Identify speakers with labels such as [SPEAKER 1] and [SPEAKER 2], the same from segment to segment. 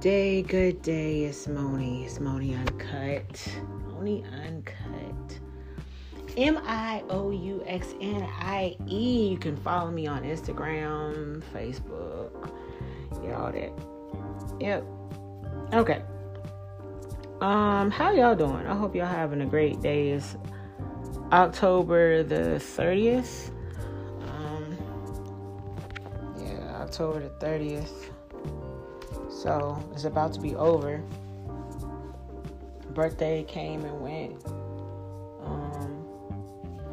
[SPEAKER 1] Day, good day. It's Moni. It's Moni Uncut. Moni Uncut. M I O U X N I E. You can follow me on Instagram, Facebook, yeah, all that. Yep. Okay. Um, how y'all doing? I hope y'all having a great day. It's October the 30th. Um, yeah, October the 30th. So it's about to be over. Birthday came and went. Um,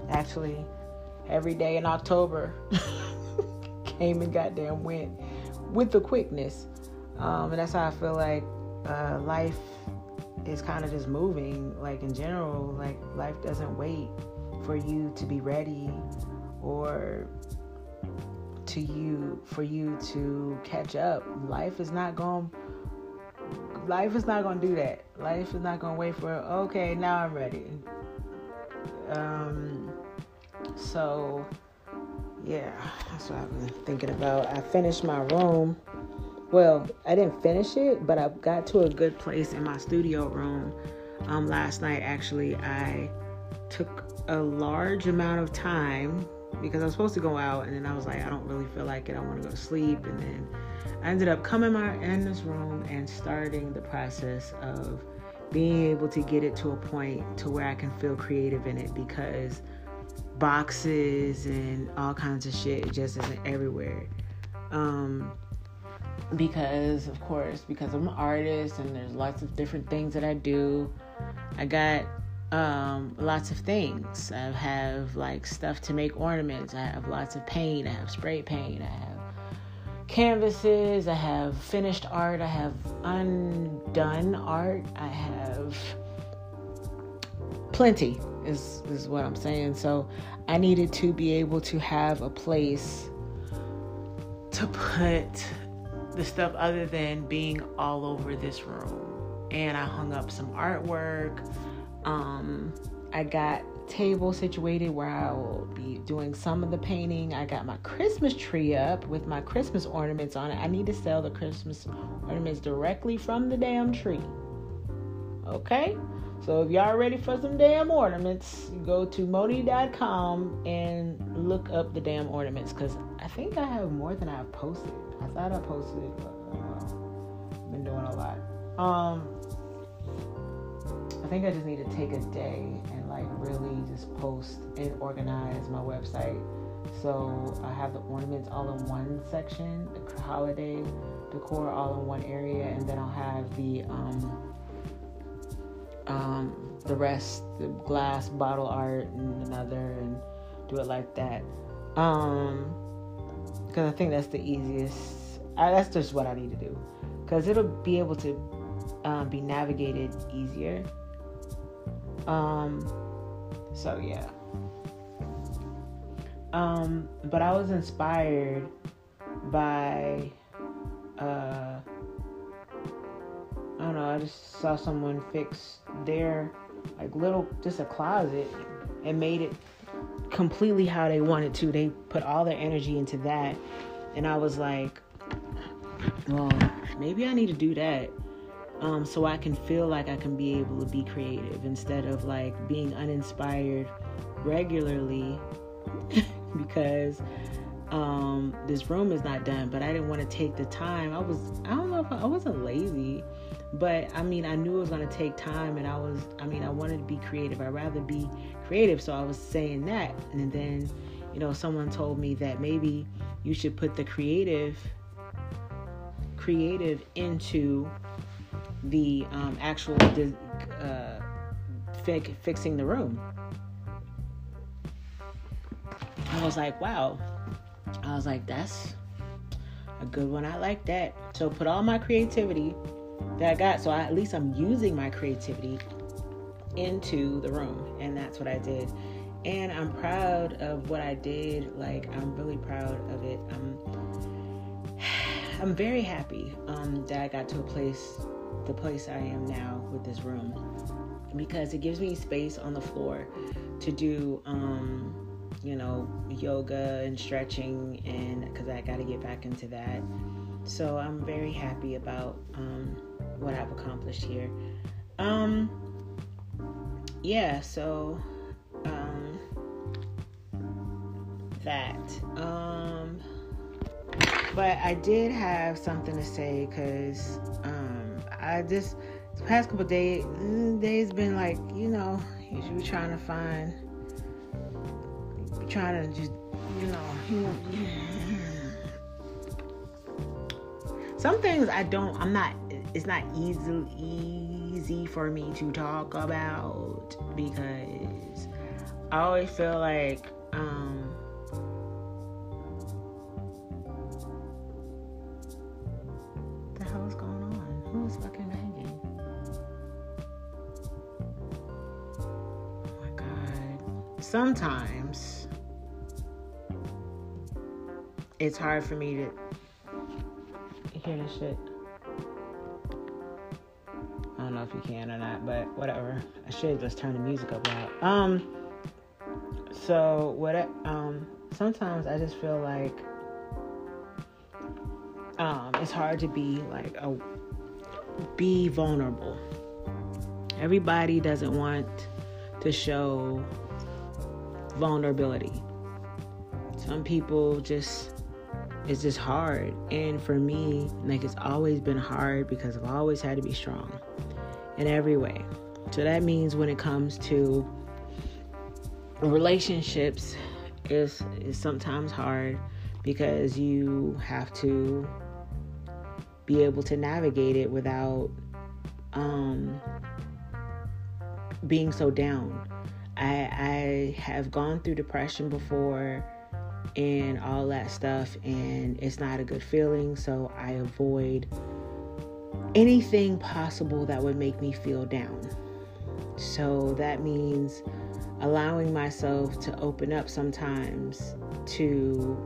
[SPEAKER 1] actually, every day in October came and goddamn went with the quickness. Um, and that's how I feel like uh, life is kind of just moving. Like in general, like life doesn't wait for you to be ready or to you for you to catch up. Life is not going life is not going to do that. Life is not going to wait for okay, now I'm ready. Um so yeah, that's what I've been thinking about. I finished my room. Well, I didn't finish it, but I got to a good place in my studio room. Um last night actually I took a large amount of time because I was supposed to go out and then I was like, I don't really feel like it. I want to go to sleep. And then I ended up coming my, in this room and starting the process of being able to get it to a point to where I can feel creative in it because boxes and all kinds of shit just isn't everywhere. Um, because of course, because I'm an artist and there's lots of different things that I do. I got um, lots of things. I have like stuff to make ornaments. I have lots of paint. I have spray paint. I have canvases. I have finished art. I have undone art. I have plenty, is, is what I'm saying. So I needed to be able to have a place to put the stuff other than being all over this room. And I hung up some artwork. Um, I got table situated where I will be doing some of the painting. I got my Christmas tree up with my Christmas ornaments on it. I need to sell the Christmas ornaments directly from the damn tree. Okay? So if y'all ready for some damn ornaments, go to moni.com and look up the damn ornaments because I think I have more than I've posted. I thought I posted, but uh, been doing a lot. Um, I think I just need to take a day and like really just post and organize my website. So I have the ornaments all in one section, the holiday decor all in one area, and then I'll have the um, um, the rest, the glass bottle art and another, and do it like that. Um, because I think that's the easiest. I, that's just what I need to do, because it'll be able to um, be navigated easier um, so yeah. Um, but I was inspired by uh I don't know, I just saw someone fix their like little just a closet and made it completely how they wanted to. They put all their energy into that. And I was like, well, maybe I need to do that um, so I can feel like I can be able to be creative instead of like being uninspired regularly because um, this room is not done. But I didn't want to take the time. I was I don't know if I, I wasn't lazy, but I mean I knew it was going to take time, and I was I mean I wanted to be creative. I'd rather be creative, so I was saying that, and then you know someone told me that maybe you should put the creative creative into the um, actual uh, fi- fixing the room. I was like, wow. I was like, that's a good one. I like that. So put all my creativity that I got, so I, at least I'm using my creativity into the room, and that's what I did. And I'm proud of what I did. Like I'm really proud of it. I'm I'm very happy um, that I got to a place the place I am now with this room because it gives me space on the floor to do, um, you know, yoga and stretching, and because I got to get back into that. so I'm very happy about um, what I've accomplished here. Um, yeah, so um, that. Um, but I did have something to say because um, I just the past couple days days been like you know you trying to find trying to just you know some things I don't I'm not it's not easy easy for me to talk about because I always feel like um Sometimes it's hard for me to hear this shit. I don't know if you can or not, but whatever. I should just turn the music up loud. Um. So what? I, um. Sometimes I just feel like um, it's hard to be like a be vulnerable. Everybody doesn't want to show vulnerability. Some people just it's just hard. And for me, like it's always been hard because I've always had to be strong in every way. So that means when it comes to relationships it's, is sometimes hard because you have to be able to navigate it without um, being so down. I, I have gone through depression before and all that stuff, and it's not a good feeling. So I avoid anything possible that would make me feel down. So that means allowing myself to open up sometimes to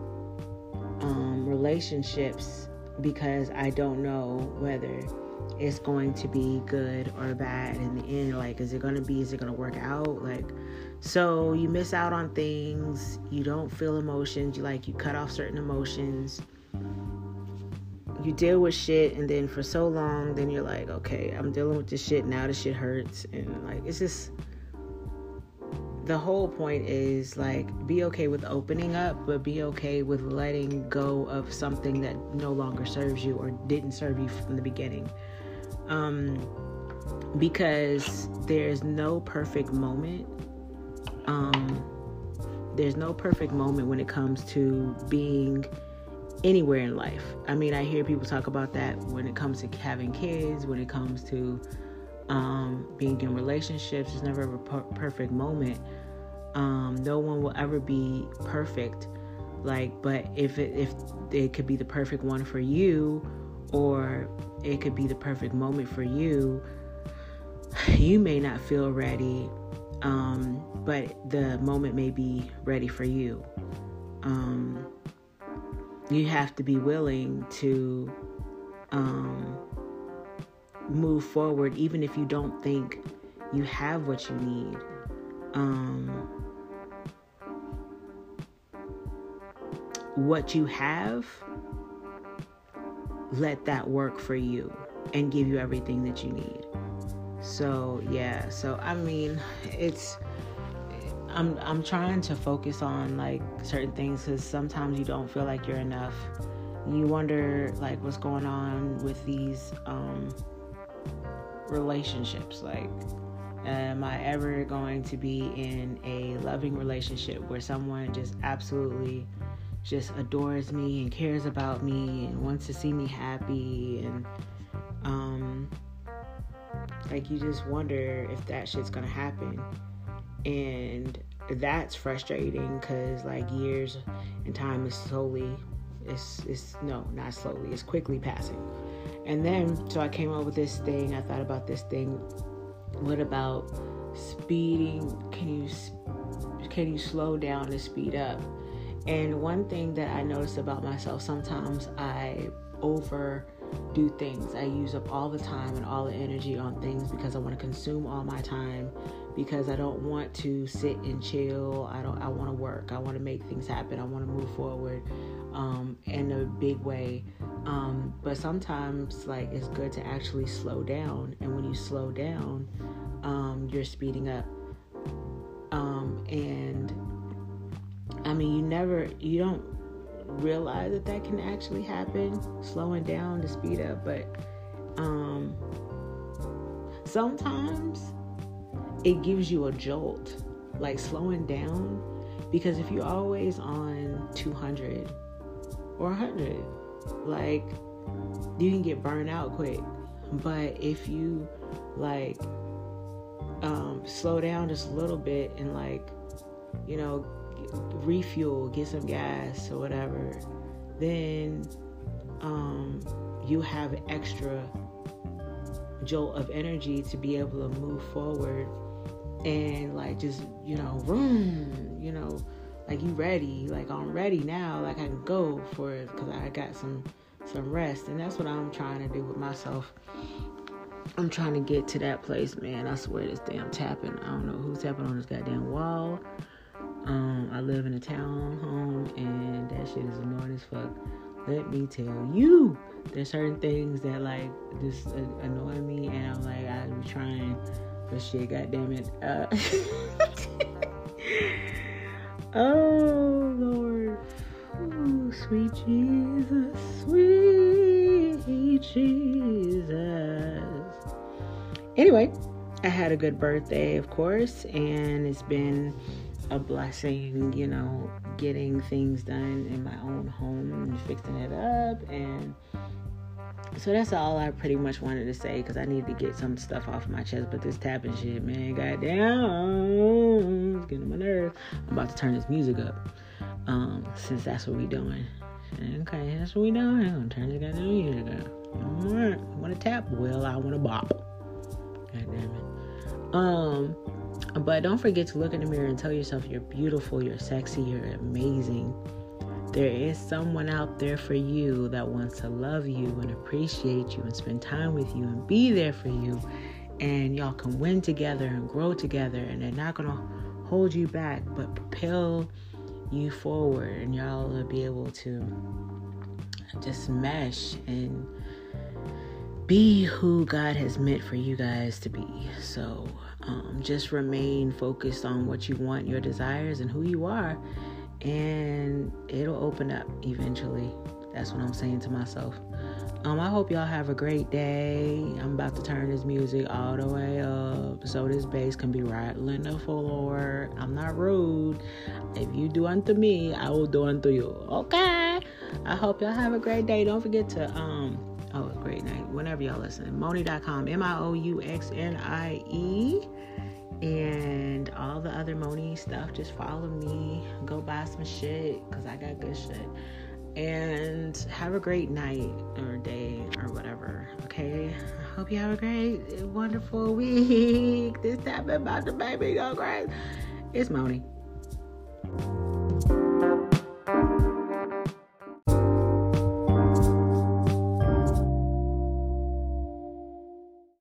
[SPEAKER 1] um, relationships because I don't know whether it's going to be good or bad in the end. Like, is it going to be, is it going to work out? Like, so you miss out on things, you don't feel emotions, you like, you cut off certain emotions. You deal with shit, and then for so long, then you're like, okay, I'm dealing with this shit. Now this shit hurts. And like, it's just, the whole point is like be okay with opening up but be okay with letting go of something that no longer serves you or didn't serve you from the beginning um, because there's no perfect moment um, there's no perfect moment when it comes to being anywhere in life i mean i hear people talk about that when it comes to having kids when it comes to um, being in relationships. There's never a per- perfect moment. Um, no one will ever be perfect. Like, but if it, if it could be the perfect one for you, or it could be the perfect moment for you, you may not feel ready, um, but the moment may be ready for you. Um, you have to be willing to um, move forward, even if you don't think you have what you need. Um, what you have, let that work for you and give you everything that you need. So, yeah, so I mean, it's I'm I'm trying to focus on like certain things cuz sometimes you don't feel like you're enough. You wonder like what's going on with these um relationships like am I ever going to be in a loving relationship where someone just absolutely just adores me and cares about me and wants to see me happy and um like you just wonder if that shit's gonna happen. And that's frustrating because like years and time is slowly it's it's no not slowly it's quickly passing. And then so i came up with this thing i thought about this thing. What about speeding? Can you can you slow down and speed up and one thing that I notice about myself, sometimes I overdo things. I use up all the time and all the energy on things because I want to consume all my time because I don't want to sit and chill. I don't I want to work. I want to make things happen. I want to move forward. um, in a big way. Um, but sometimes, like, it's good to actually slow down. And when you slow down, um, you're speeding up. Mean, you never, you don't realize that that can actually happen, slowing down to speed up. But um, sometimes it gives you a jolt, like slowing down. Because if you're always on 200 or 100, like you can get burned out quick. But if you like um, slow down just a little bit and like, you know, refuel, get some gas or whatever, then um, you have extra jolt of energy to be able to move forward and like just you know room you know like you ready like i'm ready now like i can go for it because i got some some rest. And that's what i'm trying to do with myself. I'm trying to get to that place man. I swear this damn tapping i don't know who's tapping on this goddamn wall um i live in a town home and that shit is annoying as fuck. Let me tell you there's certain things that like just annoy me and i'm like i'm trying but shit god damn it uh, oh lord. Ooh, sweet jesus sweet jesus. Anyway i had a good birthday of course and it's been a blessing, you know, getting things done in my own home and fixing it up. And so that's all I pretty much wanted to say because I need to get some stuff off my chest. But this tapping shit, man, goddamn, it's getting on my nerves. I'm about to turn this music up um, since that's what we doing. Okay, that's what we doing. I'm turn this goddamn music up. I want to tap? Well, I want to bop. God damn it. Um, but don't forget to look in the mirror and tell yourself you're beautiful, you're sexy, you're amazing. There is someone out there for you that wants to love you and appreciate you and spend time with you and be there for you. And y'all can win together and grow together, and they're not going to hold you back, but propel you forward. And y'all will be able to just mesh and be who God has meant for you guys to be. So, um, just remain focused on what you want, your desires, and who you are, and it'll open up eventually. That's what I'm saying to myself. Um, I hope y'all have a great day. I'm about to turn this music all the way up so this bass can be rattling the floor. I'm not rude. If you do unto me, I will do unto you. Okay. I hope y'all have a great day. Don't forget to um Whenever y'all listen. Moni.com, M-I-O-U-X-N-I-E and all the other Moni stuff. Just follow me. Go buy some shit because I got good shit. And have a great night or day or whatever. Okay. I hope you have a great, wonderful week. This time about the baby go crazy. It's Mouxnie.